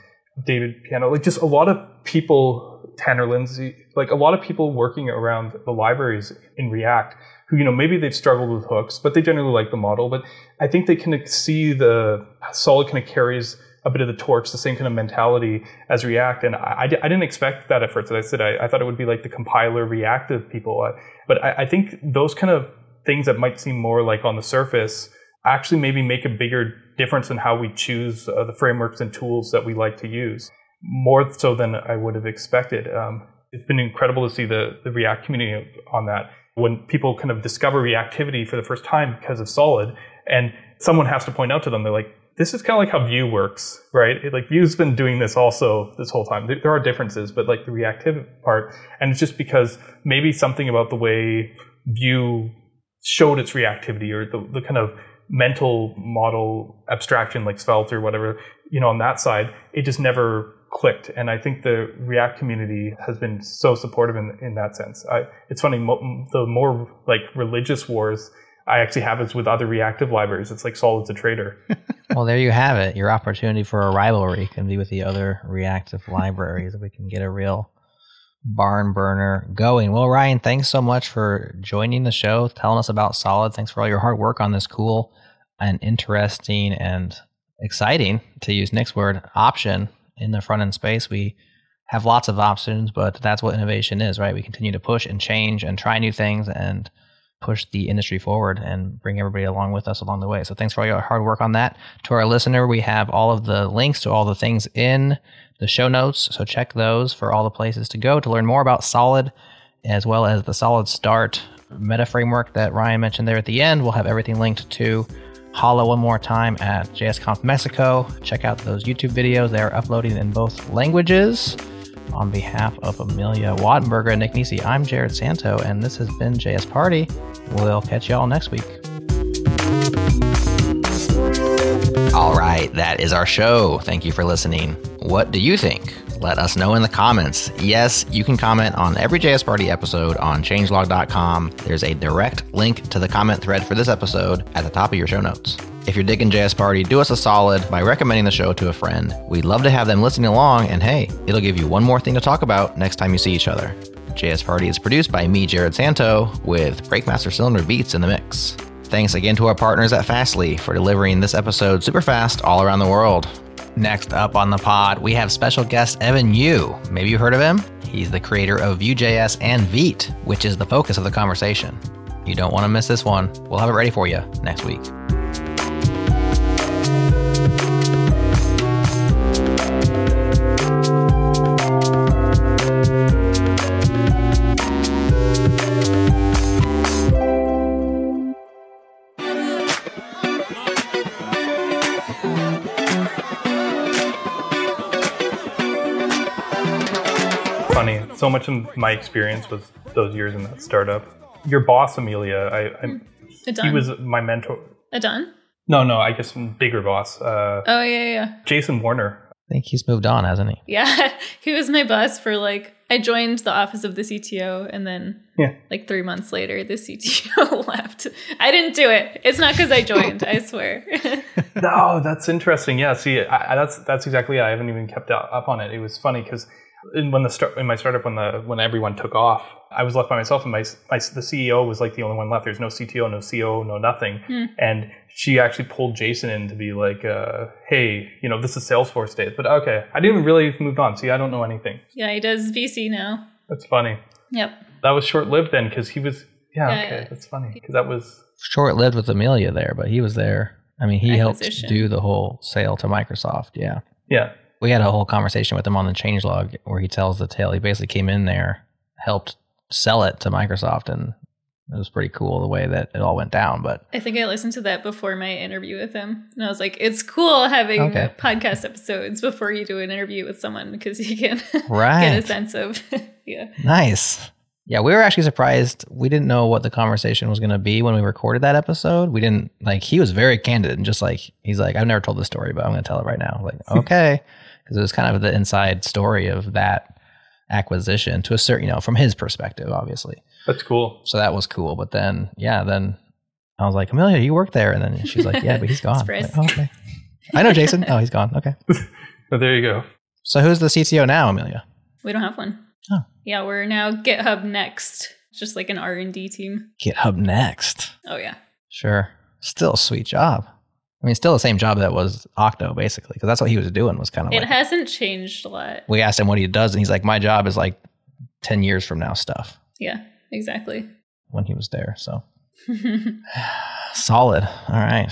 David Piano, like just a lot of people, Tanner Linsley, like a lot of people working around the libraries in React who, you know, maybe they've struggled with hooks, but they generally like the model. But I think they can see the solid kind of carries a bit of the torch, the same kind of mentality as React. And I, I didn't expect that at first. As I said, I, I, thought it would be like the compiler reactive people. But I, I think those kind of things that might seem more like on the surface actually maybe make a bigger difference in how we choose uh, the frameworks and tools that we like to use, more so than I would have expected. Um, it's been incredible to see the, the React community on that. When people kind of discover reactivity for the first time because of Solid, and someone has to point out to them, they're like, this is kind of like how Vue works, right? It, like Vue's been doing this also this whole time. There, there, are differences, but like the reactive part, and it's just because maybe something about the way Vue showed its reactivity or the, the kind of mental model abstraction like Svelte or whatever, you know, on that side, it just never clicked. And I think the React community has been so supportive in, in that sense. I, it's funny, mo- the more like religious wars I actually have is with other reactive libraries. It's like Solid's a traitor. well, there you have it. Your opportunity for a rivalry can be with the other reactive libraries. we can get a real barn burner going. Well, Ryan, thanks so much for joining the show, telling us about Solid. Thanks for all your hard work on this cool and interesting and exciting, to use Nick's word, option in the front end space. We have lots of options, but that's what innovation is, right? We continue to push and change and try new things and push the industry forward and bring everybody along with us along the way. So thanks for all your hard work on that. To our listener, we have all of the links to all the things in the show notes. So check those for all the places to go to learn more about Solid, as well as the Solid Start meta framework that Ryan mentioned there at the end. We'll have everything linked to Hala one more time at JSConf Mexico. Check out those YouTube videos. They are uploading in both languages. On behalf of Amelia Wattenberger and Nick Nisi, I'm Jerod Santo, and this has been JS Party. We'll catch y'all next week. All right, that is our show. Thank you for listening. What do you think? Let us know in the comments. Yes, you can comment on every JS Party episode on changelog.com. There's a direct link to the comment thread for this episode at the top of your show notes. If you're digging JS Party, do us a solid by recommending the show to a friend. We'd love to have them listening along, and hey, it'll give you one more thing to talk about next time you see each other. JS Party is produced by me, Jerod Santo, with Breakmaster Cylinder Beats in the mix. Thanks again to our partners at Fastly for delivering this episode super fast all around the world. Next up on the pod, we have special guest Evan You. Maybe you heard of him? He's the creator of Vue.js and Vite, which is the focus of the conversation. You don't want to miss this one. We'll have it ready for you next week. So much of my experience was those years in that startup. Your boss, Amelia, I, I he was my mentor. Adon? No, no, I guess bigger boss. Uh, oh yeah, yeah. Jason Warner. I think he's moved on, hasn't he? Yeah, he was my boss for like I joined the office of the CTO, and then yeah, like three months later, the CTO left. I didn't do it. It's not because I joined. I swear. no, that's interesting. Yeah, see, I, that's that's exactly. It. I haven't even kept up on it. It was funny because in when the start in my startup when the when everyone took off, I was left by myself, and my, my the CEO was like the only one left. There's no CTO, no CO, no nothing, hmm. and she actually pulled Jason in to be like, uh, "Hey, you know, this is Salesforce days." But okay, I didn't really move on. See, I don't know anything. Yeah, he does VC now. That's funny. Yep. That was short lived then, because he was. Yeah, yeah okay, yeah. that's funny because that was short lived with Amelia there, but he was there. I mean, he helped do the whole sale to Microsoft. Yeah. Yeah we had a whole conversation with him on the changelog where he tells the tale. He basically came in there, helped sell it to Microsoft, and it was pretty cool the way that it all went down. But I think I listened to that before my interview with him, and I was like, "It's cool having okay. podcast episodes before you do an interview with someone because you can right. get a sense of yeah." Nice. Yeah, we were actually surprised. We didn't know what the conversation was going to be when we recorded that episode. We didn't like. He was very candid and just like he's like, "I've never told this story, but I'm going to tell it right now." Like, okay because it was kind of the inside story of that acquisition to a certain, you know, from his perspective, obviously. That's cool. So that was cool. But then, yeah, then I was like, Amelia, you work there, and then she's like, Yeah, but he's gone. Like, oh, okay. I know Jason. Oh, he's gone. Okay. well, there you go. So who's the CTO now, Amelia? We don't have one. Oh. Yeah, we're now GitHub Next, just like an R and D team. GitHub Next. Oh yeah. Sure. Still a sweet job. I mean, still the same job that was Octo, basically, because that's what he was doing. Was kind of It like hasn't changed a lot. we asked him what he does, and he's like, "My job is like ten years from now stuff." Yeah, exactly. When he was there, so solid. All right.